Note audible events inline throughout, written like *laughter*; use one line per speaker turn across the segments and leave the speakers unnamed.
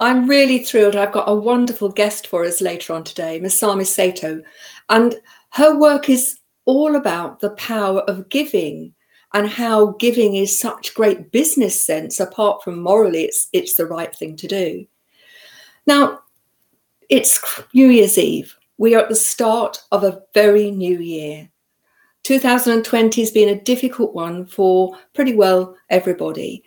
I'm really thrilled. I've got a wonderful guest for us later on today, Masami Sato. And her work is all about the power of giving and how giving is such great business sense, apart from morally, it's, it's the right thing to do. Now, it's New Year's Eve. We are at the start of a very new year. 2020 has been a difficult one for pretty well everybody.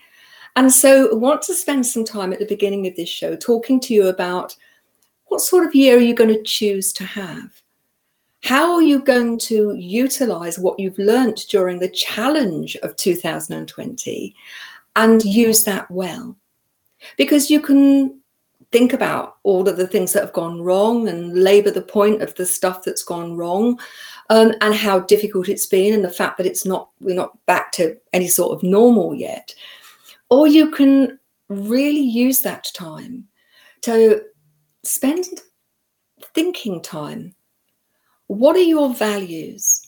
And so I want to spend some time at the beginning of this show talking to you about what sort of year are you going to choose to have? How are you going to utilize what you've learnt during the challenge of 2020 and use that well? Because you can think about all of the things that have gone wrong and labor the point of the stuff that's gone wrong um, and how difficult it's been and the fact that it's not we're not back to any sort of normal yet or you can really use that time to spend thinking time. What are your values?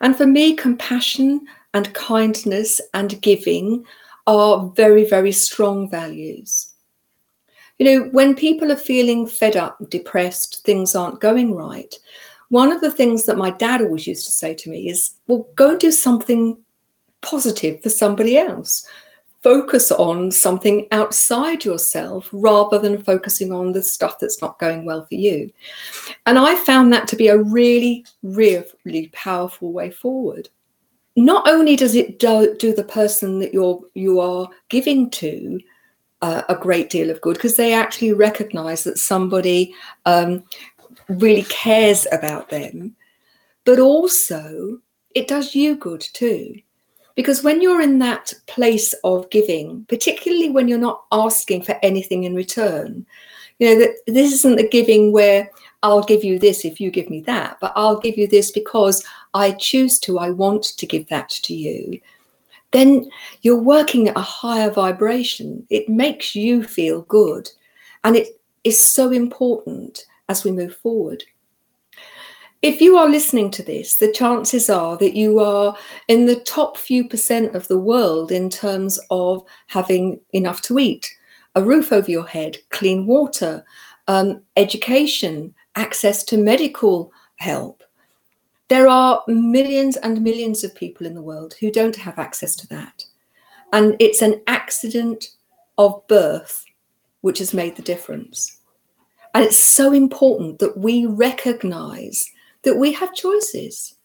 And for me, compassion and kindness and giving are very, very strong values. You know, when people are feeling fed up, depressed, things aren't going right, one of the things that my dad always used to say to me is, well, go and do something positive for somebody else focus on something outside yourself rather than focusing on the stuff that's not going well for you. And I found that to be a really, really powerful way forward. Not only does it do, do the person that you're you are giving to uh, a great deal of good because they actually recognize that somebody um, really cares about them, but also it does you good too because when you're in that place of giving, particularly when you're not asking for anything in return, you know, that this isn't the giving where I'll give you this if you give me that, but I'll give you this because I choose to, I want to give that to you. Then you're working at a higher vibration. It makes you feel good. And it is so important as we move forward if you are listening to this, the chances are that you are in the top few percent of the world in terms of having enough to eat, a roof over your head, clean water, um, education, access to medical help. There are millions and millions of people in the world who don't have access to that. And it's an accident of birth which has made the difference. And it's so important that we recognize that we have choices.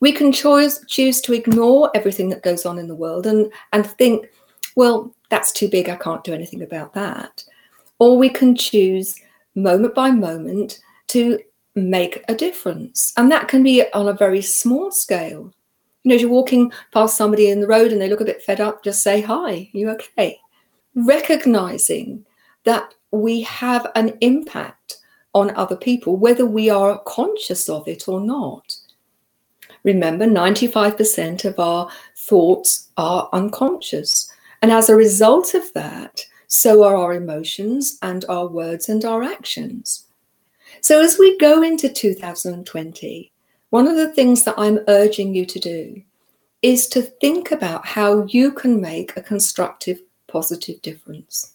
We can choose choose to ignore everything that goes on in the world and, and think, well, that's too big, I can't do anything about that. Or we can choose moment by moment to make a difference. And that can be on a very small scale. You know, as you're walking past somebody in the road and they look a bit fed up, just say, Hi, you okay? Recognizing that we have an impact on other people, whether we are conscious of it or not. Remember, 95% of our thoughts are unconscious. And as a result of that, so are our emotions and our words and our actions. So as we go into 2020, one of the things that I'm urging you to do is to think about how you can make a constructive, positive difference.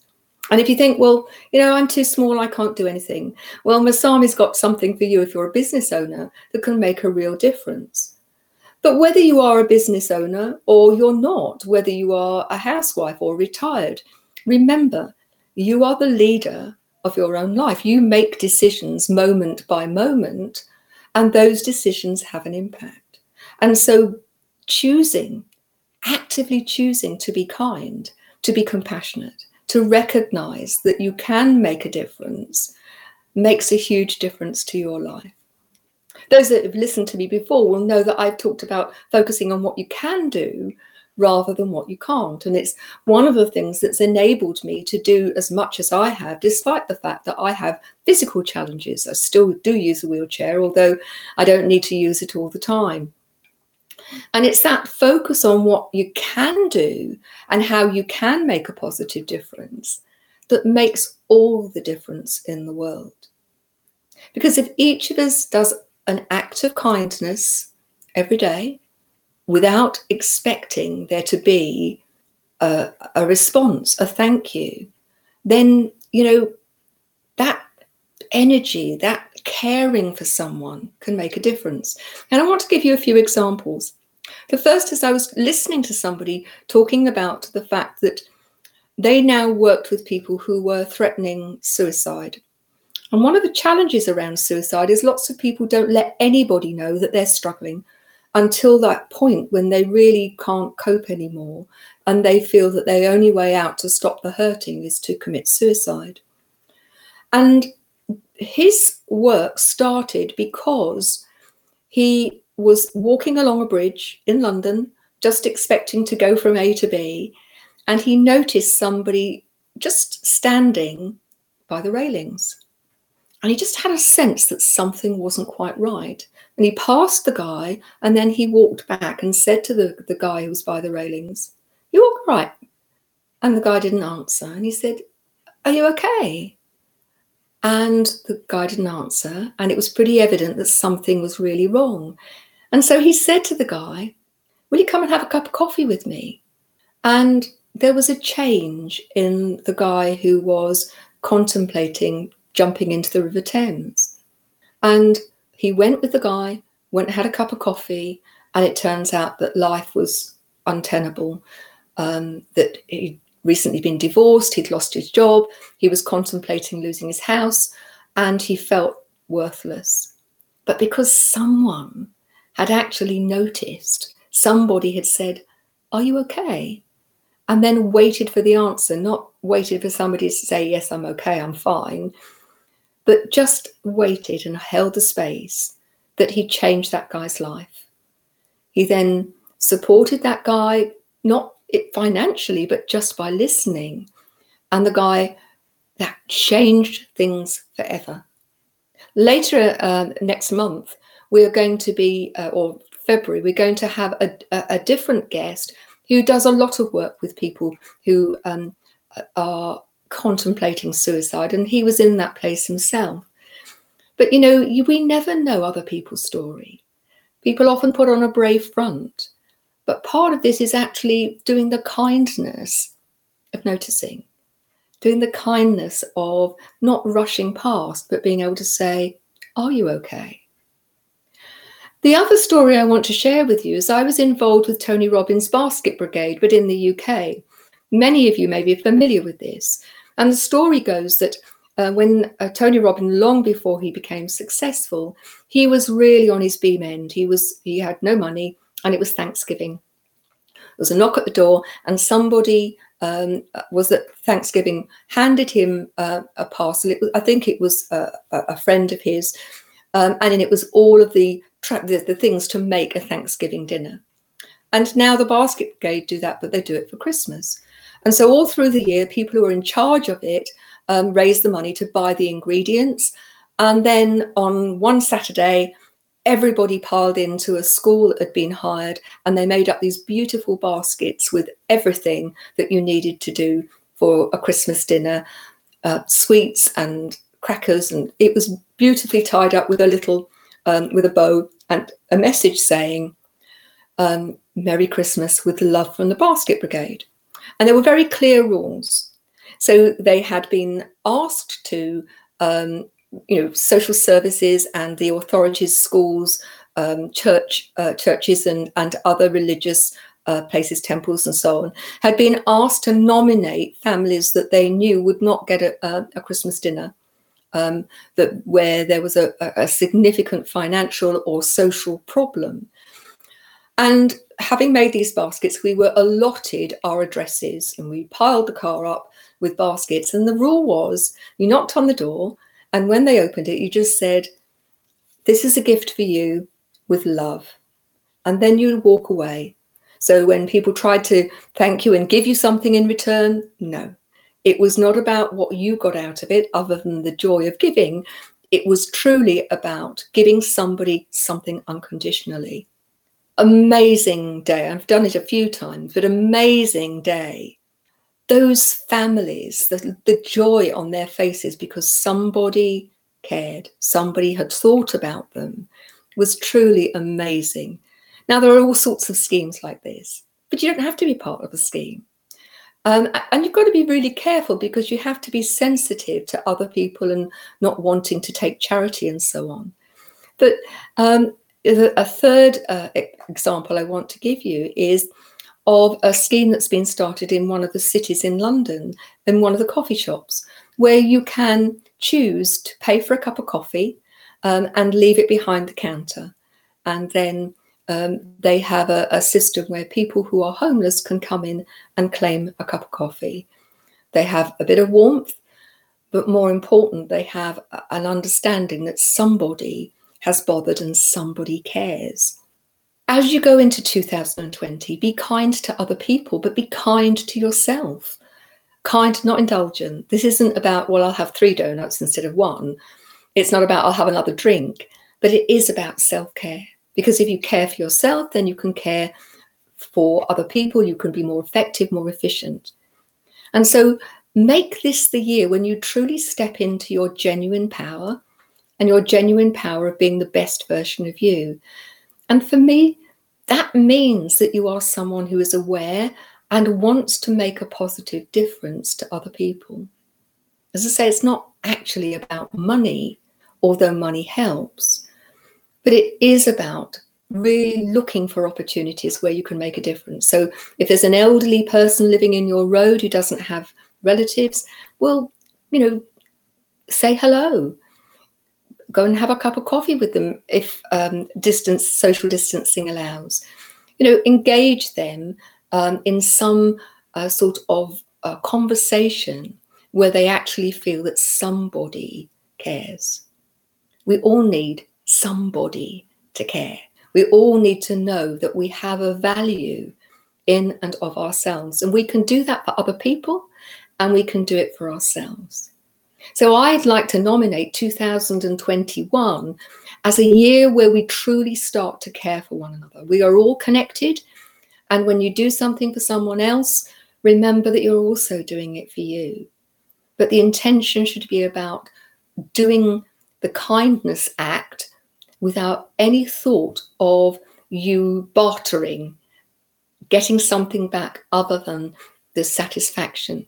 And if you think, well, you know, I'm too small, I can't do anything. Well, Masami's got something for you if you're a business owner that can make a real difference. But whether you are a business owner or you're not, whether you are a housewife or retired, remember, you are the leader of your own life. You make decisions moment by moment, and those decisions have an impact. And so, choosing, actively choosing to be kind, to be compassionate, to recognize that you can make a difference makes a huge difference to your life. Those that have listened to me before will know that I've talked about focusing on what you can do rather than what you can't. And it's one of the things that's enabled me to do as much as I have, despite the fact that I have physical challenges. I still do use a wheelchair, although I don't need to use it all the time. And it's that focus on what you can do and how you can make a positive difference that makes all the difference in the world. Because if each of us does an act of kindness every day without expecting there to be a, a response, a thank you, then, you know, that energy, that caring for someone can make a difference. And I want to give you a few examples. The first is I was listening to somebody talking about the fact that they now worked with people who were threatening suicide. And one of the challenges around suicide is lots of people don't let anybody know that they're struggling until that point when they really can't cope anymore and they feel that their only way out to stop the hurting is to commit suicide. And his work started because he was walking along a bridge in London, just expecting to go from A to B, and he noticed somebody just standing by the railings. And he just had a sense that something wasn't quite right. And he passed the guy and then he walked back and said to the, the guy who was by the railings, You all right? And the guy didn't answer. And he said, Are you okay? And the guy didn't answer. And it was pretty evident that something was really wrong. And so he said to the guy, Will you come and have a cup of coffee with me? And there was a change in the guy who was contemplating jumping into the River Thames. And he went with the guy, went had a cup of coffee, and it turns out that life was untenable, um, that he'd recently been divorced, he'd lost his job, he was contemplating losing his house, and he felt worthless. But because someone had actually noticed, somebody had said, Are you okay? And then waited for the answer, not waited for somebody to say, Yes, I'm okay, I'm fine, but just waited and held the space that he changed that guy's life. He then supported that guy, not financially, but just by listening. And the guy that changed things forever. Later uh, next month, we're going to be, uh, or February, we're going to have a, a, different guest who does a lot of work with people who um, are contemplating suicide, and he was in that place himself. But you know, you, we never know other people's story. People often put on a brave front, but part of this is actually doing the kindness of noticing, doing the kindness of not rushing past, but being able to say, Are you okay? The other story I want to share with you is I was involved with Tony Robbins' Basket Brigade, but in the UK. Many of you may be familiar with this. And the story goes that uh, when uh, Tony Robbins, long before he became successful, he was really on his beam end. He was he had no money, and it was Thanksgiving. There was a knock at the door, and somebody um, was at Thanksgiving handed him uh, a parcel. Was, I think it was a, a friend of his, um, and it was all of the, the the things to make a Thanksgiving dinner. And now the Basket Brigade do that, but they do it for Christmas. And so, all through the year, people who are in charge of it um, raise the money to buy the ingredients. And then on one Saturday, everybody piled into a school that had been hired and they made up these beautiful baskets with everything that you needed to do for a Christmas dinner uh, sweets and crackers. And it was beautifully tied up with a little, um, with a bow and a message saying, um, Merry Christmas with love from the Basket Brigade. And there were very clear rules. So they had been asked to, um, you know, social services and the authorities, schools, um, church, uh, churches, and, and other religious uh, places, temples, and so on, had been asked to nominate families that they knew would not get a, a, a Christmas dinner, um, that where there was a, a significant financial or social problem. And having made these baskets, we were allotted our addresses and we piled the car up with baskets. And the rule was you knocked on the door, and when they opened it, you just said, This is a gift for you with love. And then you walk away. So when people tried to thank you and give you something in return, no. It was not about what you got out of it, other than the joy of giving. It was truly about giving somebody something unconditionally. Amazing day. I've done it a few times, but amazing day. Those families, the, the joy on their faces because somebody cared, somebody had thought about them, was truly amazing. Now, there are all sorts of schemes like this, but you don't have to be part of a scheme. Um, and you've got to be really careful because you have to be sensitive to other people and not wanting to take charity and so on. But um, a third uh, example I want to give you is of a scheme that's been started in one of the cities in London, in one of the coffee shops, where you can choose to pay for a cup of coffee um, and leave it behind the counter. And then um, they have a, a, system where people who are homeless can come in and claim a cup of coffee. They have a bit of warmth, but more important, they have an understanding that somebody has bothered and somebody cares. As you go into 2020, be kind to other people, but be kind to yourself. Kind, not indulgent. This isn't about, well, I'll have three donuts instead of one. It's not about, I'll have another drink, but it is about self care because if you care for yourself, then you can care for other people, you can be more effective, more efficient. And so make this the year when you truly step into your genuine power and your genuine power of being the best version of you. And for me, that means that you are someone who is aware and wants to make a positive difference to other people. As I say, it's not actually about money, although money helps. But it is about really looking for opportunities where you can make a difference. So if there's an elderly person living in your road who doesn't have relatives, well, you know, say hello. Go and have a cup of coffee with them if um, distance, social distancing allows. You know, engage them um, in some uh, sort of uh, conversation where they actually feel that somebody cares. We all need somebody to care. We all need to know that we have a value in and of ourselves. And we can do that for other people and we can do it for ourselves. So I'd like to nominate 2021 as a year where we truly start to care for one another. We are all connected. And when you do something for someone else, remember that you're also doing it for you. But the intention should be about doing the kindness act without any thought of you bartering, getting something back other than the satisfaction.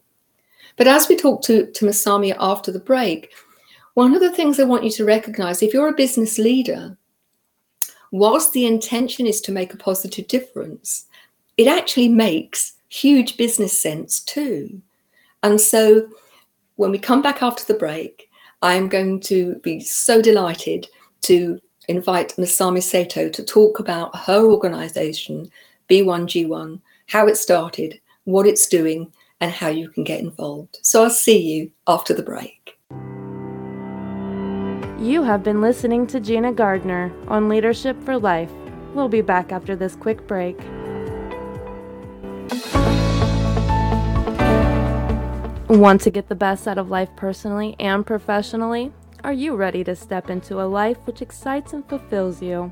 But as we talked to, to Masami after the break, one of the things I want you to recognize if you're a business leader, whilst the intention is to make a positive difference, it actually makes huge business sense too. And so when we come back after the break, I'm going to be so delighted to invite Masami Sato to talk about her organization, B1G1, how it started, what it's doing, and how you can get involved. So I'll see you after the break.
You have been listening to Gina Gardner on Leadership for Life. We'll be back after this quick break. Want to get the best out of life personally and professionally? Are you ready to step into a life which excites and fulfills you?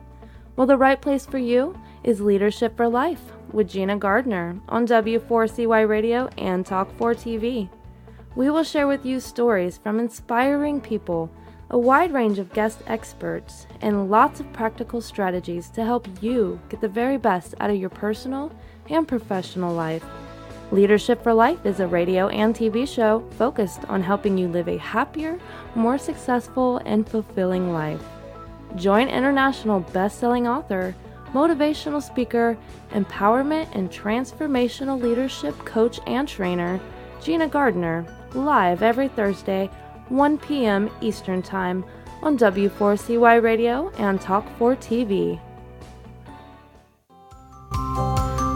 Well, the right place for you is Leadership for Life with Gina Gardner on W4CY Radio and Talk4 TV. We will share with you stories from inspiring people, a wide range of guest experts, and lots of practical strategies to help you get the very best out of your personal and professional life. Leadership for Life is a radio and TV show focused on helping you live a happier, more successful, and fulfilling life. Join international best-selling author, motivational speaker, empowerment and transformational leadership coach and trainer, Gina Gardner, live every Thursday, 1 p.m. Eastern Time on W4CY Radio and Talk4 TV.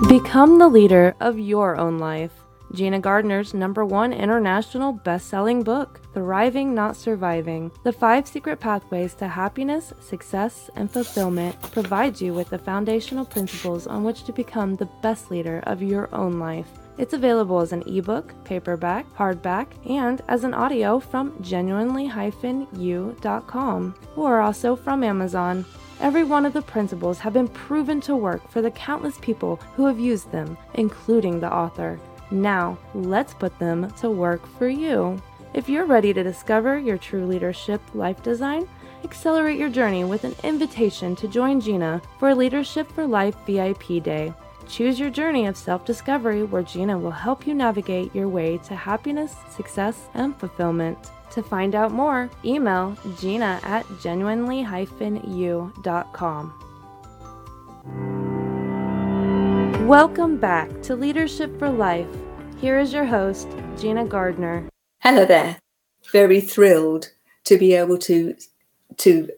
Become the leader of your own life. Gina Gardner's number one international best selling book, Thriving Not Surviving The Five Secret Pathways to Happiness, Success, and Fulfillment, provides you with the foundational principles on which to become the best leader of your own life. It's available as an ebook, paperback, hardback, and as an audio from genuinely-u.com or also from Amazon. Every one of the principles have been proven to work for the countless people who have used them, including the author. Now, let's put them to work for you. If you're ready to discover your true leadership life design, accelerate your journey with an invitation to join Gina for Leadership for Life VIP Day. Choose your journey of self discovery where Gina will help you navigate your way to happiness, success, and fulfillment. To find out more, email gina at genuinely-u.com. Welcome back to Leadership for Life. Here is your host, Gina Gardner.
Hello there. Very thrilled to be able to to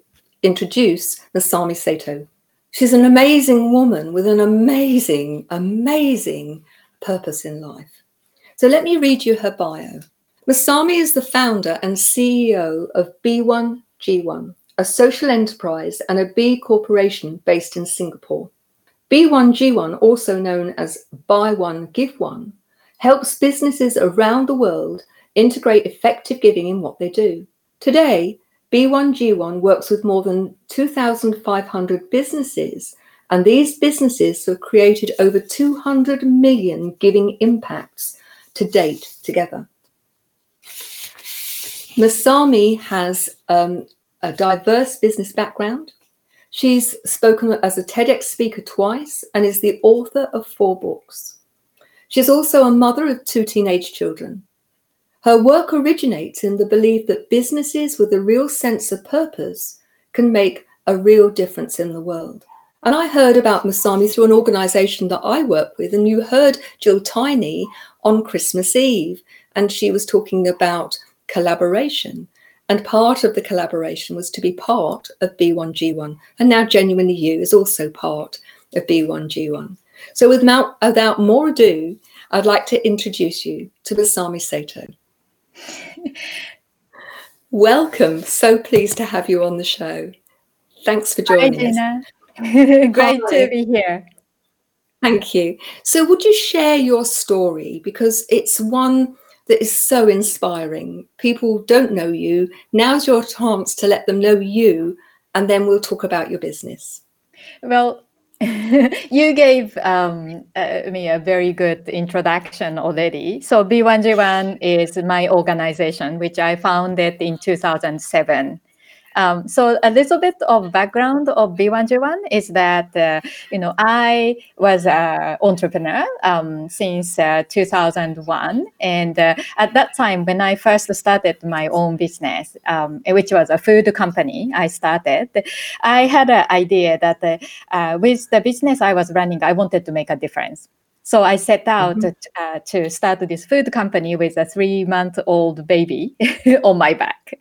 introduce Masami Sato. She's an amazing woman with an amazing, amazing purpose in life. So let me read you her bio. Masami is the founder and CEO of B1G1, a social enterprise and a B corporation based in Singapore. B1G1, also known as Buy One, Give One, helps businesses around the world integrate effective giving in what they do. Today, B1G1 works with more than 2,500 businesses, and these businesses have created over 200 million giving impacts to date together. Masami has um, a diverse business background. She's spoken as a TEDx speaker twice and is the author of four books. She's also a mother of two teenage children. Her work originates in the belief that businesses with a real sense of purpose can make a real difference in the world. And I heard about Masami through an organization that I work with, and you heard Jill Tiny on Christmas Eve, and she was talking about collaboration. And part of the collaboration was to be part of B1G1. And now Genuinely You is also part of B1G1. So without, without more ado, I'd like to introduce you to Masami Sato. *laughs* Welcome. So pleased to have you on the show. Thanks for joining *laughs*
Hi, Gina. Great Hi. to be here.
Thank you. So, would you share your story? Because it's one that is so inspiring. People don't know you. Now's your chance to let them know you, and then we'll talk about your business.
Well, *laughs* you gave um, uh, me a very good introduction already. So B1G1 is my organization, which I founded in 2007. Um, so a little bit of background of B1G1 is that uh, you know I was an entrepreneur um, since uh, 2001, and uh, at that time when I first started my own business, um, which was a food company, I started. I had an idea that uh, with the business I was running, I wanted to make a difference. So I set out mm-hmm. uh, to start this food company with a three month old baby *laughs* on my back.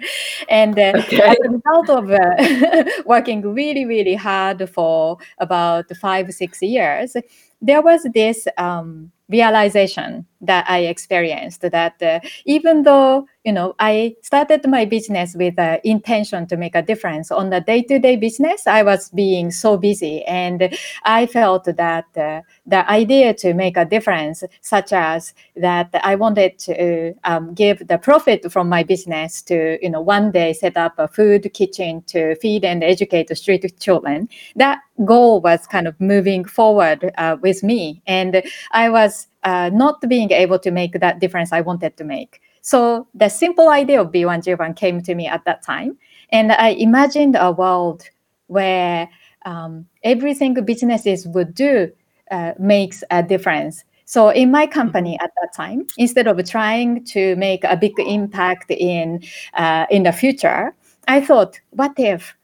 And uh, okay. as a result of uh, *laughs* working really, really hard for about five, six years, there was this um, realization that I experienced that uh, even though you know I started my business with the intention to make a difference on the day-to-day business, I was being so busy, and I felt that uh, the idea to make a difference, such as that I wanted to um, give the profit from my business to you know one day set up a food kitchen to feed and educate street children. That goal was kind of moving forward uh, with me, and I was uh, not being able to make that difference I wanted to make. So the simple idea of B1G1 came to me at that time. And I imagined a world where um, everything businesses would do uh, makes a difference. So in my company mm-hmm. at that time, instead of trying to make a big impact in uh, in the future, I thought, what if,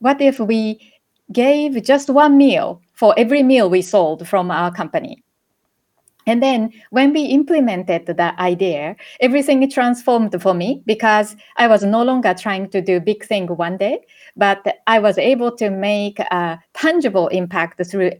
what if we gave just one meal for every meal we sold from our company. And then when we implemented that idea, everything transformed for me because I was no longer trying to do big thing one day, but I was able to make a tangible impact through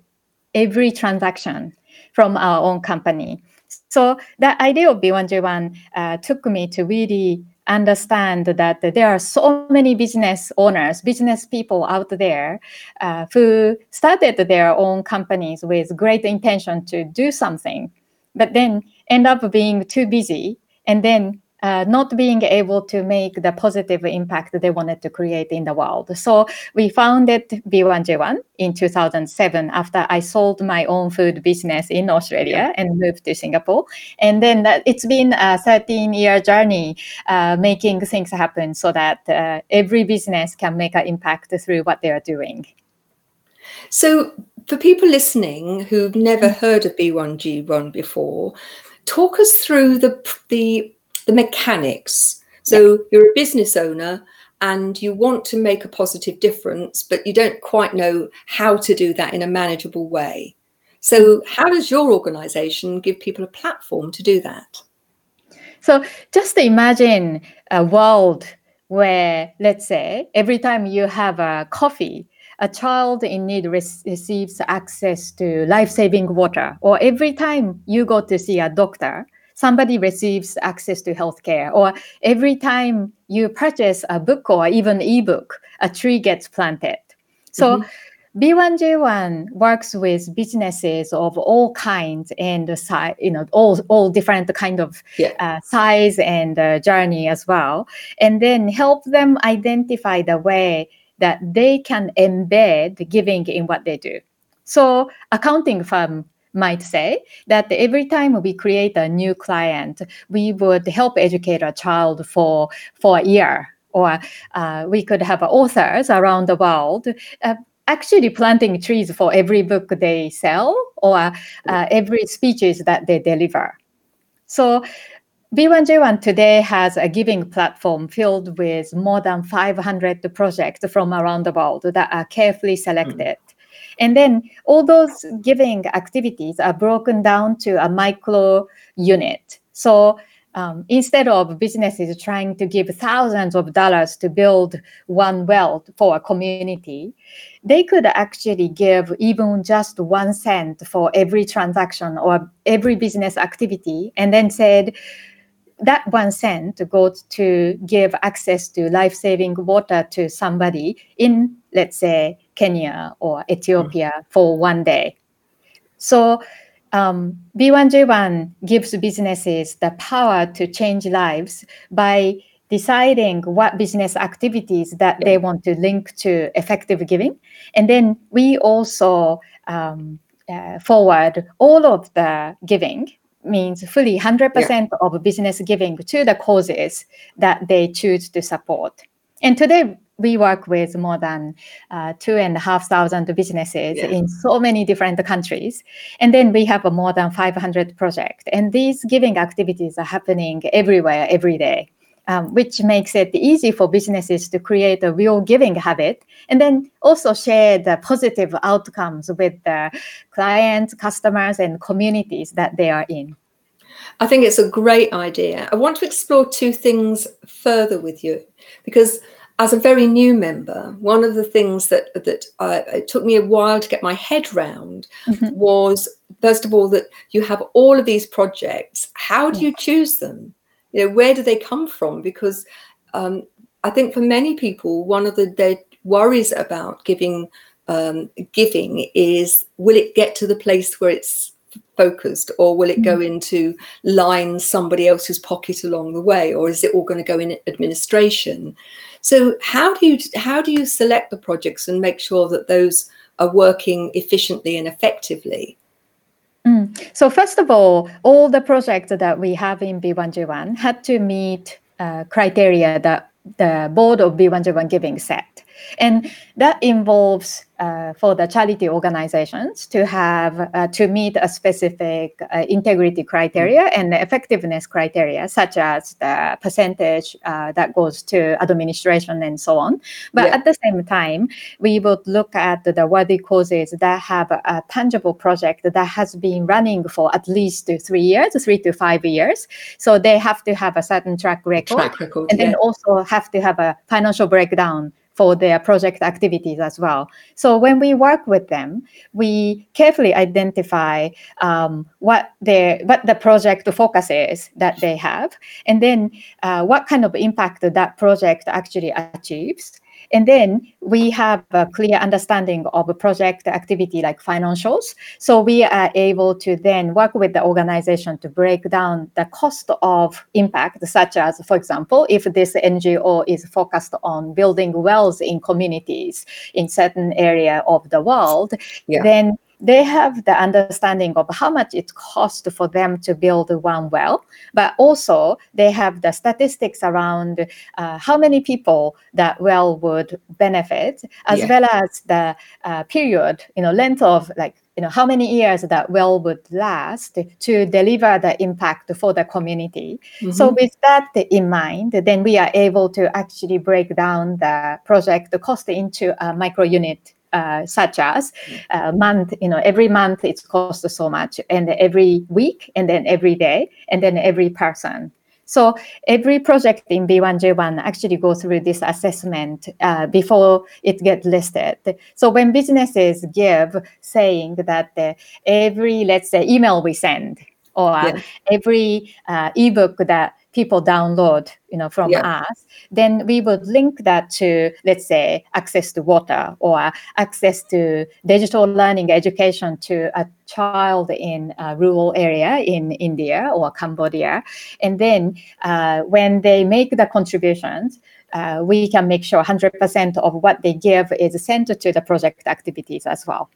every transaction from our own company. So that idea of B1G1 uh, took me to really understand that there are so many business owners, business people out there uh, who started their own companies with great intention to do something, but then end up being too busy and then uh, not being able to make the positive impact they wanted to create in the world. So we founded B1G1 in 2007 after I sold my own food business in Australia and moved to Singapore. And then it's been a 13 year journey uh, making things happen so that uh, every business can make an impact through what they are doing.
So, for people listening who've never mm. heard of B1G1 before, talk us through the the the mechanics. So you're a business owner and you want to make a positive difference, but you don't quite know how to do that in a manageable way. So, mm-hmm. how does your organization give people a platform to do that?
So, just imagine a world where, let's say, every time you have a coffee, a child in need receives access to life saving water, or every time you go to see a doctor, somebody receives access to healthcare, or every time you purchase a book or even ebook, a tree gets planted. So mm-hmm. B1G1 works with businesses of all kinds and size, you know, all all different kind of yeah. uh, size and uh, journey as well, and then help them identify the way that they can embed giving in what they do. So accounting firm might say that every time we create a new client, we would help educate a child for, for a year. Or uh, we could have authors around the world uh, actually planting trees for every book they sell or uh, every speeches that they deliver. So B1G1 today has a giving platform filled with more than 500 projects from around the world that are carefully selected. Mm. And then all those giving activities are broken down to a micro unit. So um, instead of businesses trying to give thousands of dollars to build one well for a community, they could actually give even just one cent for every transaction or every business activity, and then said that one cent goes to give access to life-saving water to somebody in, let's say, Kenya or Ethiopia mm. for one day. So um, B1G1 gives businesses the power to change lives by deciding what business activities that they want to link to effective giving. And then we also um, uh, forward all of the giving means fully 100% yeah. of business giving to the causes that they choose to support. And today we work with more than uh, two and a half thousand businesses yeah. in so many different countries. And then we have a more than 500 projects. And these giving activities are happening everywhere, every day. Um, which makes it easy for businesses to create a real giving habit and then also share the positive outcomes with the clients, customers, and communities that they are in.
I think it's a great idea. I want to explore two things further with you because as a very new member, one of the things that that it took me a while to get my head round mm-hmm. was first of all that you have all of these projects. How do you choose them? You know, where do they come from? Because um, I think for many people, one of the their worries about giving um, giving is will it get to the place where it's focused or will it go mm. into line somebody else's pocket along the way or is it all going to go in administration so how do you how do you select the projects and make sure that those are working efficiently and effectively
mm. so first of all all the projects that we have in b1g1 had to meet uh, criteria that the board of b1g1 giving set And that involves uh, for the charity organizations to have uh, to meet a specific uh, integrity criteria and effectiveness criteria, such as the percentage uh, that goes to administration and so on. But yeah. at the same time, we would look at the worthy causes that have a tangible project that has been running for at least three years, three to five years. So they have to have a certain track record,
track record
and
yeah.
then also have to have a financial breakdown for their project activities as well. So when we work with them, we carefully identify um, what their what the project focus is that they have, and then uh, what kind of impact that project actually achieves. And then we have a clear understanding of a project activity like financials. So we are able to then work with the organization to break down the cost of impact, such as, for example, if this NGO is focused on building wells in communities in certain area of the world, yeah. then they have the understanding of how much it costs for them to build one well, but also they have the statistics around uh, how many people that well would benefit, as yeah. well as the uh, period, you know, length of like you know how many years that well would last to deliver the impact for the community mm-hmm. so with that in mind then we are able to actually break down the project the cost into a micro unit uh, such as uh, month, you know, every month it's cost so much, and every week, and then every day, and then every person. So every project in B1G1 actually goes through this assessment uh, before it gets listed. So when businesses give saying that uh, every, let's say, email we send or yeah. every uh, ebook that people download you know from yeah. us then we would link that to let's say access to water or access to digital learning education to a child in a rural area in india or cambodia and then uh, when they make the contributions uh, we can make sure 100% of what they give is sent to the project activities as well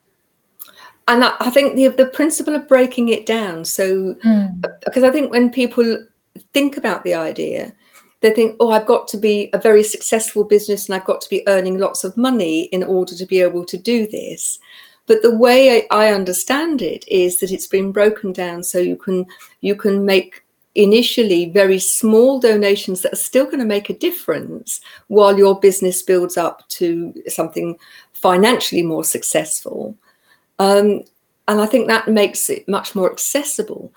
and I think the the principle of breaking it down. So, mm. because I think when people think about the idea, they think, oh, I've got to be a very successful business and I've got to be earning lots of money in order to be able to do this. But the way I understand it is that it's been broken down so you can you can make initially very small donations that are still going to make a difference while your business builds up to something financially more successful. Um, and I think that makes it much more accessible.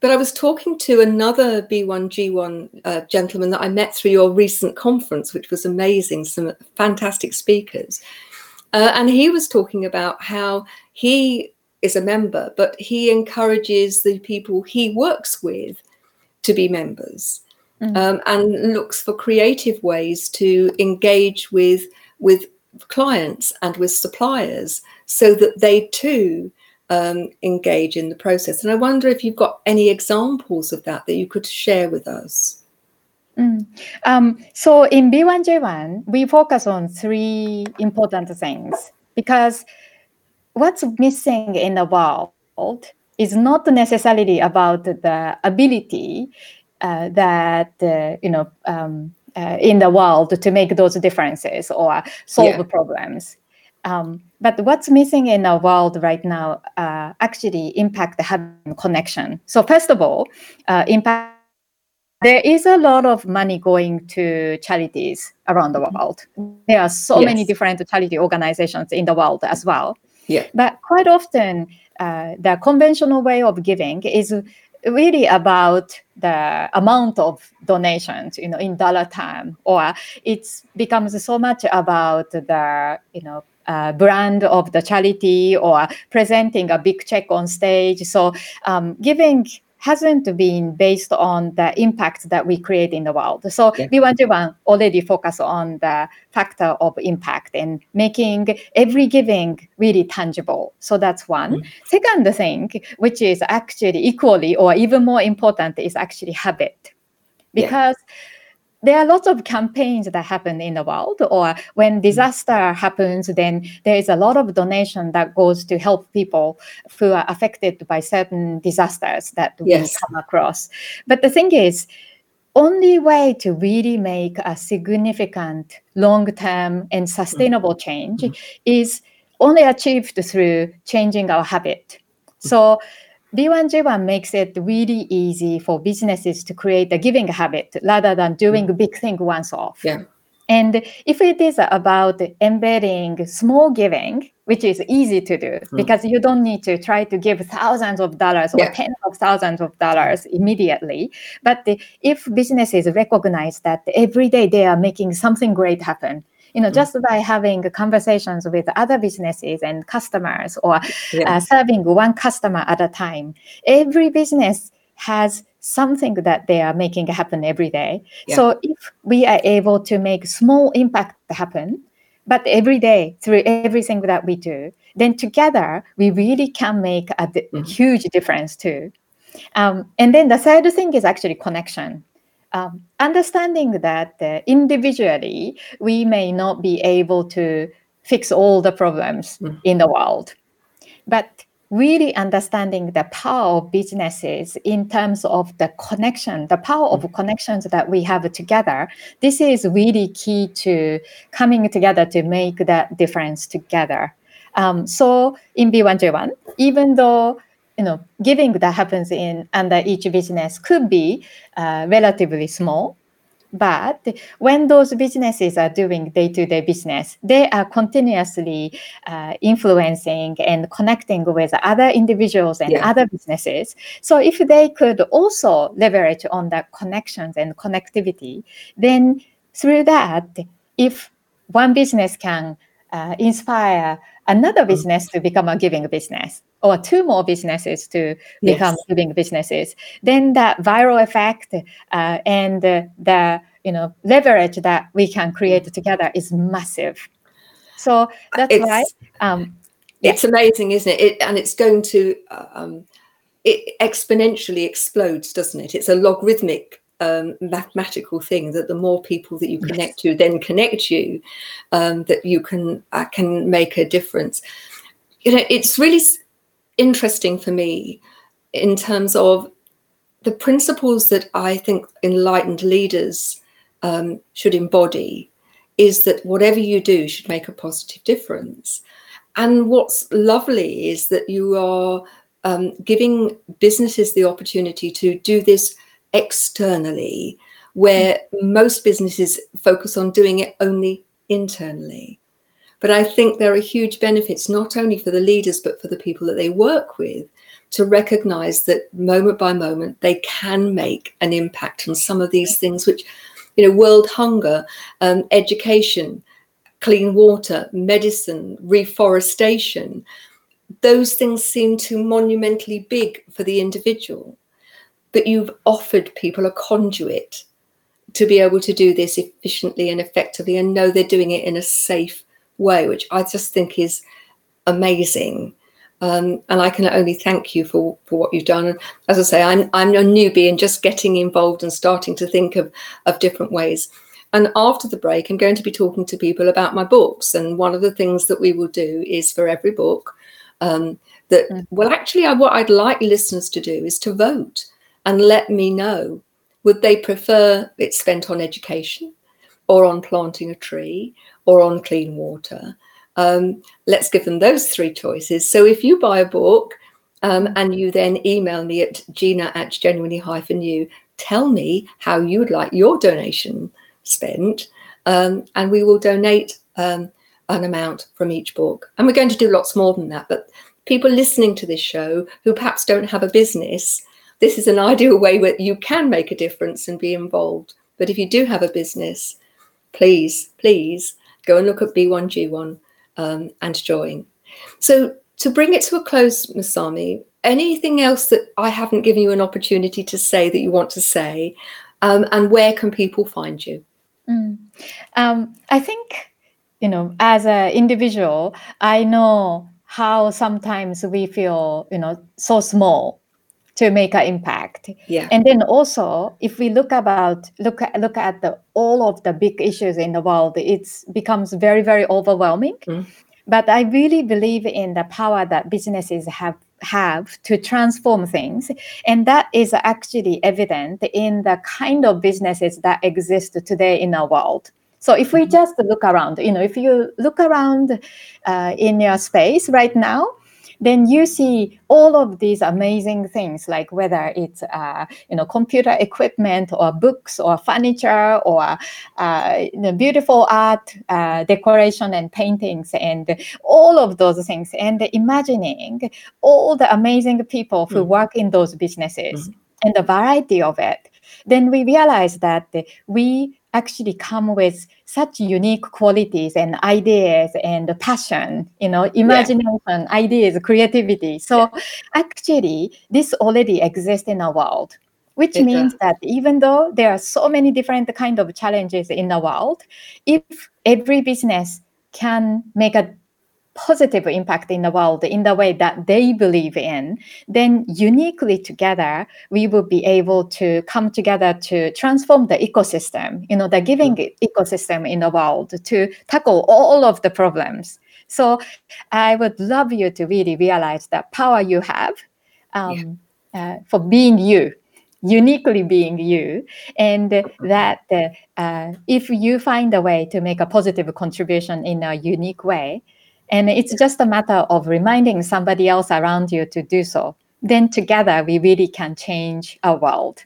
But I was talking to another B1G1 uh, gentleman that I met through your recent conference, which was amazing, some fantastic speakers. Uh, and he was talking about how he is a member, but he encourages the people he works with to be members mm. um, and looks for creative ways to engage with, with clients and with suppliers so that they too um, engage in the process. And I wonder if you've got any examples of that that you could share with us.
Mm. Um, so in B1G1, we focus on three important things because what's missing in the world is not necessarily about the ability uh, that uh, you know um, uh, in the world to make those differences or solve yeah. problems. Um, but what's missing in our world right now uh, actually impact having connection. So first of all, uh, impact. There is a lot of money going to charities around the world. There are so yes. many different charity organizations in the world as well.
Yeah.
But quite often, uh, the conventional way of giving is really about the amount of donations you know in dollar time or it becomes so much about the you know uh, brand of the charity or presenting a big check on stage. So um, giving hasn't been based on the impact that we create in the world. So yeah. B1G1 already focus on the factor of impact and making every giving really tangible. So that's one. Mm-hmm. Second thing, which is actually equally or even more important, is actually habit. Because yeah there are lots of campaigns that happen in the world or when mm-hmm. disaster happens then there is a lot of donation that goes to help people who are affected by certain disasters that yes. we come across but the thing is only way to really make a significant long-term and sustainable change
Mhm.
is only achieved through changing our habit. So B1G1 makes it really easy for businesses to create a giving habit rather than doing a big thing once off.
Yeah.
And if it is about embedding small giving, which is easy to do
Mm.
because you don't need to try to give thousands of dollars or tens of thousands of dollars immediately. But if businesses recognize that every day they are making something great happen, you know,
Mm.
just by having conversations with other businesses and customers or
Yeah.
uh, serving one customer at a time. Every business has something that they are making happen every day.
Yeah.
So if we are able to make small impact happen, but every day through everything that we do, then together we really can make a
Mhm.
huge difference too. Um, and then the third thing is actually connection. Um, understanding that uh, individually we may not be able to fix all the problems
Mm.
in the world, but really understanding the power of businesses in terms of the connection, the power of connections that we have together. This is really key to coming together to make that difference together. Um, so in B1G1, even though you know giving that happens in under each business could be uh, relatively small, but when those businesses are doing day-to-day business, they are continuously uh, influencing and connecting with other individuals and
Yeah.
other businesses. So if they could also leverage on that connections and connectivity, then through that, if one business can uh, inspire another business to become a giving business or two more businesses to become
Yes.
giving businesses then that viral effect uh, and uh, the you know leverage that we can create together is massive so that's why
It's,
um, yeah.
amazing, isn't it? it? And it's going to um, it exponentially explodes, doesn't it? It's a logarithmic um, mathematical thing that the more people that you connect to then connect you, um, that you can uh, can make a difference. You know, it's really interesting for me in terms of the principles that I think enlightened leaders um, should embody is that whatever you do should make a positive difference. And what's lovely is that you are um, giving businesses the opportunity to do this externally, where most businesses focus on doing it only internally. But I think there are huge benefits, not only for the leaders, but for the people that they work with, to recognize that moment by moment they can make an impact on some of these things, which, you know, world hunger, um, education, clean water, medicine, reforestation, those things seem too monumentally big for the individual. But you've offered people a conduit to be able to do this efficiently and effectively and know they're doing it in a safe way, which I just think is amazing. Um, and I can only thank you for, for what you've done. And as I say, I'm I'm a newbie and just getting involved and starting to think of of different ways. And after the break, I'm going to be talking to people about my books. And one of the things that we will do is for every book um, that
Mm.
well, actually, I, what I'd like listeners to do is to vote and let me know would they prefer it spent on education or on planting a tree or on clean water? Um, let's give them those three choices. So if you buy a book um, and you then email me at gina at genuinely hyphen you, tell me how you would like your donation spent um, and we will donate um, an amount from each book. And we're going to do lots more than that but people listening to this show who perhaps don't have a business this is an ideal way where you can make a difference and be involved. But if you do have a business, please, please go and look at B1G1 um, and join. So to bring it to a close, Masami, anything else that I haven't given you an opportunity to say that you want to say? Um, and where can people find you?
Mm. Um, I think, you know, as an individual, I know how sometimes we feel, you know, so small to make an impact.
Yeah.
And then also, if we look about look at look at the all of the big issues in the world, it becomes very very overwhelming.
Mm.
But I really believe in the power that businesses have have to transform things. And that is actually evident in the kind of businesses that exist today in our world. So if we mm-hmm. just look around, you know, if you look around uh, in your space right now, then you see all of these amazing things like whether it's uh, you know computer equipment or books or furniture or uh, you know, beautiful art uh, decoration and paintings and all of those things and imagining all the amazing people who mm. work in those businesses mm. and the variety of it then we realize that we actually come with such unique qualities and ideas and passion you know imagination yeah. ideas creativity so yeah. actually this already exists in our world which it means does. that even though there are so many different kind of challenges in the world if every business can make a positive impact in the world in the way that they believe in, then uniquely together, we will be able to come together to transform the ecosystem, you know, the giving mm-hmm. ecosystem in the world to tackle all of the problems. So I would love you to really realize that power you have um, yeah. uh, for being you uniquely being you and that uh, if you find a way to make a positive contribution in a unique way and it's just a matter of reminding somebody else around you to do so. Then together we really can change our world.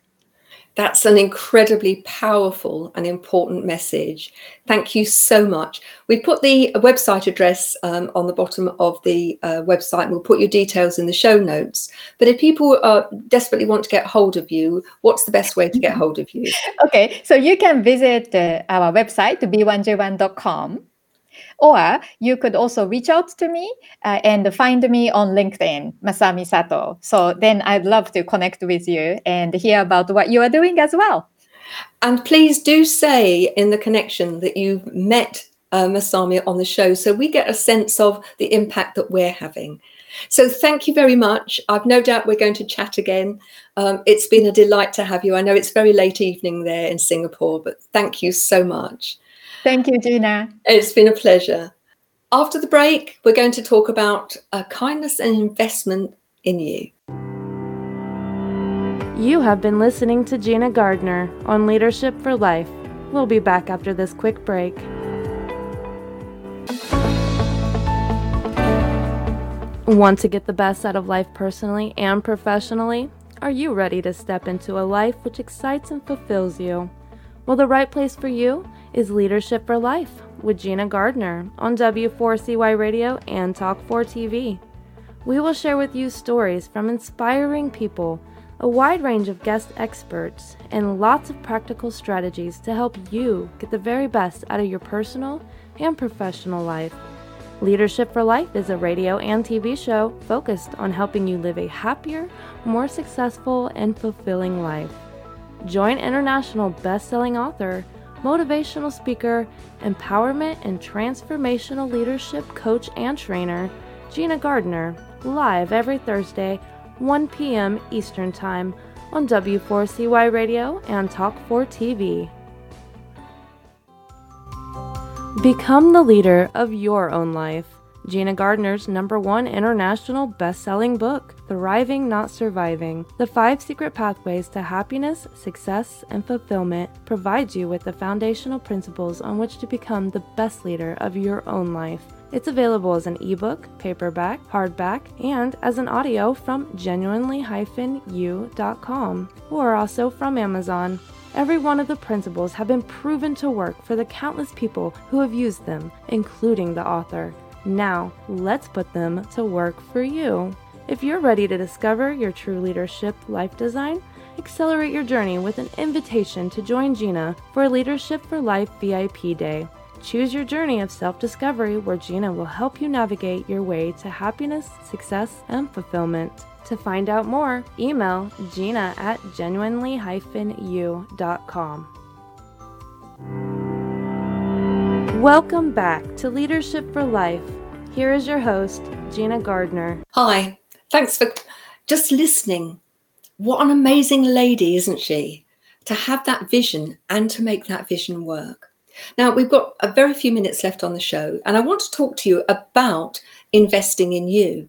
That's an incredibly powerful and important message. Thank you so much. We put the website address um, on the bottom of the uh, website. And we'll put your details in the show notes. But if people uh, desperately want to get hold of you, what's the best way to get *laughs* hold of you?
Okay, so you can visit uh, our website, b1g1.com or you could also reach out to me uh, and find me on LinkedIn, Masami Sato. So then I'd love to connect with you and hear about what you are doing as well.
And please do say in the connection that you've met uh, Masami on the show so we get a sense of the impact that we're having. So thank you very much. I've no doubt we're going to chat again. Um, it's been a delight to have you. I know it's very late evening there in Singapore, but thank you so much.
Thank you, Gina.
It's been a pleasure. After the break, we're going to talk about kindness and investment in you.
You have been listening to Gina Gardner on Leadership for Life. We'll be back after this quick break. Want to get the best out of life personally and professionally? Are you ready to step into a life which excites and fulfills you? Well, the right place for you is Leadership for Life with Gina Gardner on W4CY Radio and Talk4 TV. We will share with you stories from inspiring people, a wide range of guest experts, and lots of practical strategies to help you get the very best out of your personal and professional life. Leadership for Life is a radio and TV show focused on helping you live a happier, more successful, and fulfilling life. Join international best-selling author motivational speaker, empowerment and transformational leadership coach and trainer, Gina Gardner, live every Thursday, 1 p.m. Eastern Time on W4CY Radio and Talk4 TV. Become the leader of your own life. Gina Gardner's number one international best selling book, Thriving Not Surviving The Five Secret Pathways to Happiness, Success, and Fulfillment, provides you with the foundational principles on which to become the best leader of your own life. It's available as an ebook, paperback, hardback, and as an audio from genuinely-u.com or also from Amazon. Every one of the principles have been proven to work for the countless people who have used them, including the author. Now, let's put them to work for you. If you're ready to discover your true leadership life design, accelerate your journey with an invitation to join Gina for Leadership for Life VIP Day. Choose your journey of self discovery where Gina will help you navigate your way to happiness, success, and fulfillment. To find out more, email gina at genuinely-u.com. Welcome back to Leadership for Life. Here is your host, Gina Gardner.
Hi, thanks for just listening. What an amazing lady, isn't she? To have that vision and to make that vision work. Now, we've got a very few minutes left on the show, and I want to talk to you about investing in you.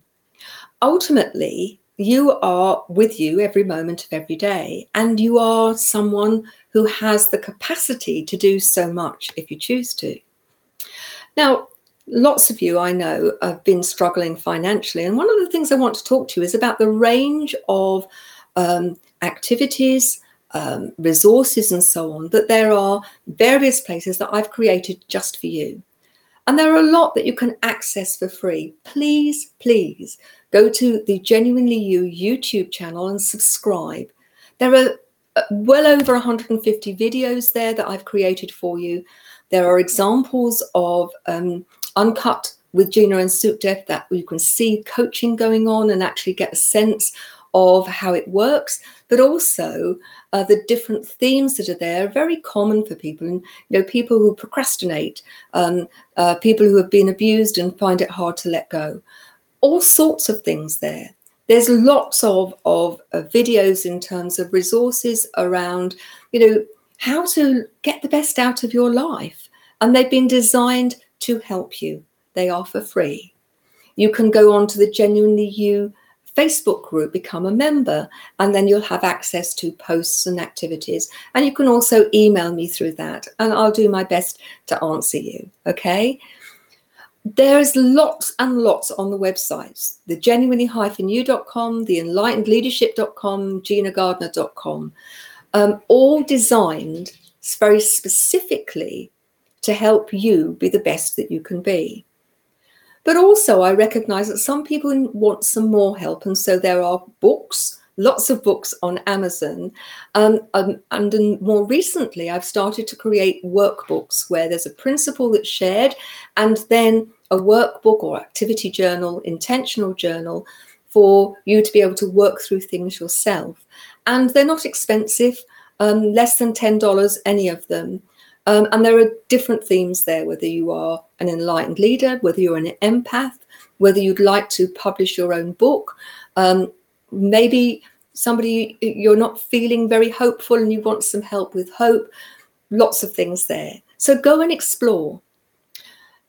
ultimately, you are with you every moment of every day, and you are someone who has the capacity to do so much if you choose to. Now, lots of you I know have been struggling financially, and one of the things I want to talk to you is about the range of um, activities, um, resources, and so on that there are various places that I've created just for you. And there are a lot that you can access for free. Please, please go to the Genuinely You YouTube channel and subscribe. There are uh, well over 150 videos there that I've created for you. There are examples of um, uncut with Gina and Sukhdev that you can see coaching going on and actually get a sense of how it works, but also uh, the different themes that are there are very common for people. And you know, people who procrastinate, um, uh, people who have been abused and find it hard to let go, all sorts of things there. There's lots of of uh, videos in terms of resources around, you know, how to get the best out of your life, and they've been designed to help you. They are for free. You can go on to the Genuinely You Facebook group, become a member, and then you'll have access to posts and activities. And you can also email me through that, and I'll do my best to answer you. Okay. There's lots and lots on the websites the genuinely-you.com, the enlightenedleadership.com, ginagardner.com, um, all designed very specifically to help you be the best that you can be. But also, I recognize that some people want some more help. And so there are books, lots of books on Amazon. Um, um, and more recently, I've started to create workbooks where there's a principle that's shared and then a workbook or activity journal, intentional journal for you to be able to work through things yourself. And they're not expensive, um, less than $10, any of them. Um, and there are different themes there, whether you are an enlightened leader, whether you're an empath, whether you'd like to publish your own book. Um, maybe somebody you're not feeling very hopeful and you want some help with hope. Lots of things there. So go and explore.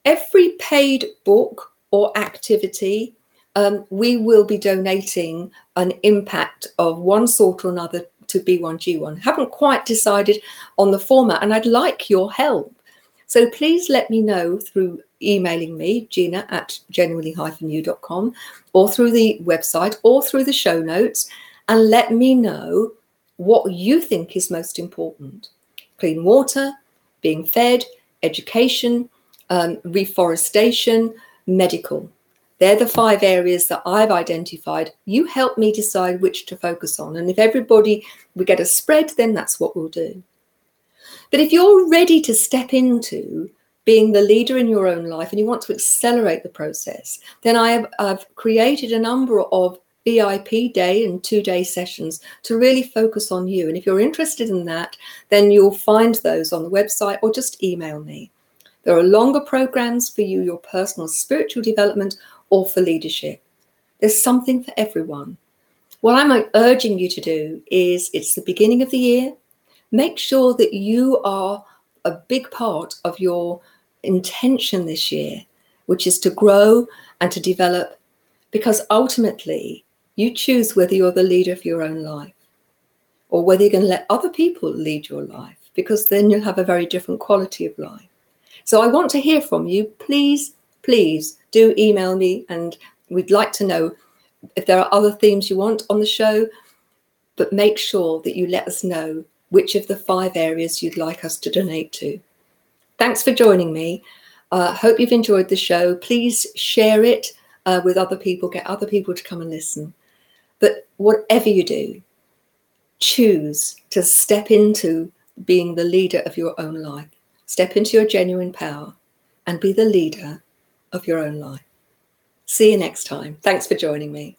Every paid book or activity, um, we will be donating an impact of one sort or another to B1G1. Haven't quite decided on the format, and I'd like your help. So please let me know through emailing me, Gina at genuinely-you.com, or through the website or through the show notes, and let me know what you think is most important. Clean water, being fed, education, um, reforestation, medical. They're the five areas that I've identified. You help me decide which to focus on. And if everybody, we get a spread, then that's what we'll do. But if you're ready to step into being the leader in your own life and you want to accelerate the process, then I have I've created a number of VIP day and two day sessions to really focus on you. And if you're interested in that, then you'll find those on the website or just email me. There are longer programs for you, your personal spiritual development, or for leadership. There's something for everyone. What I'm urging you to do is it's the beginning of the year. Make sure that you are a big part of your intention this year, which is to grow and to develop, because ultimately you choose whether you're the leader of your own life or whether you're going to let other people lead your life, because then you'll have a very different quality of life. So I want to hear from you. Please, please do email me, and we'd like to know if there are other themes you want on the show. But make sure that you let us know which of the five areas you'd like us to donate to. Thanks for joining me. Uh, hope you've enjoyed the show. Please share it uh, with other people, get other people to come and listen. But whatever you do, choose to step into being the leader of your own life. Step into your genuine power and be the leader of your own life. See you next time. Thanks for joining me.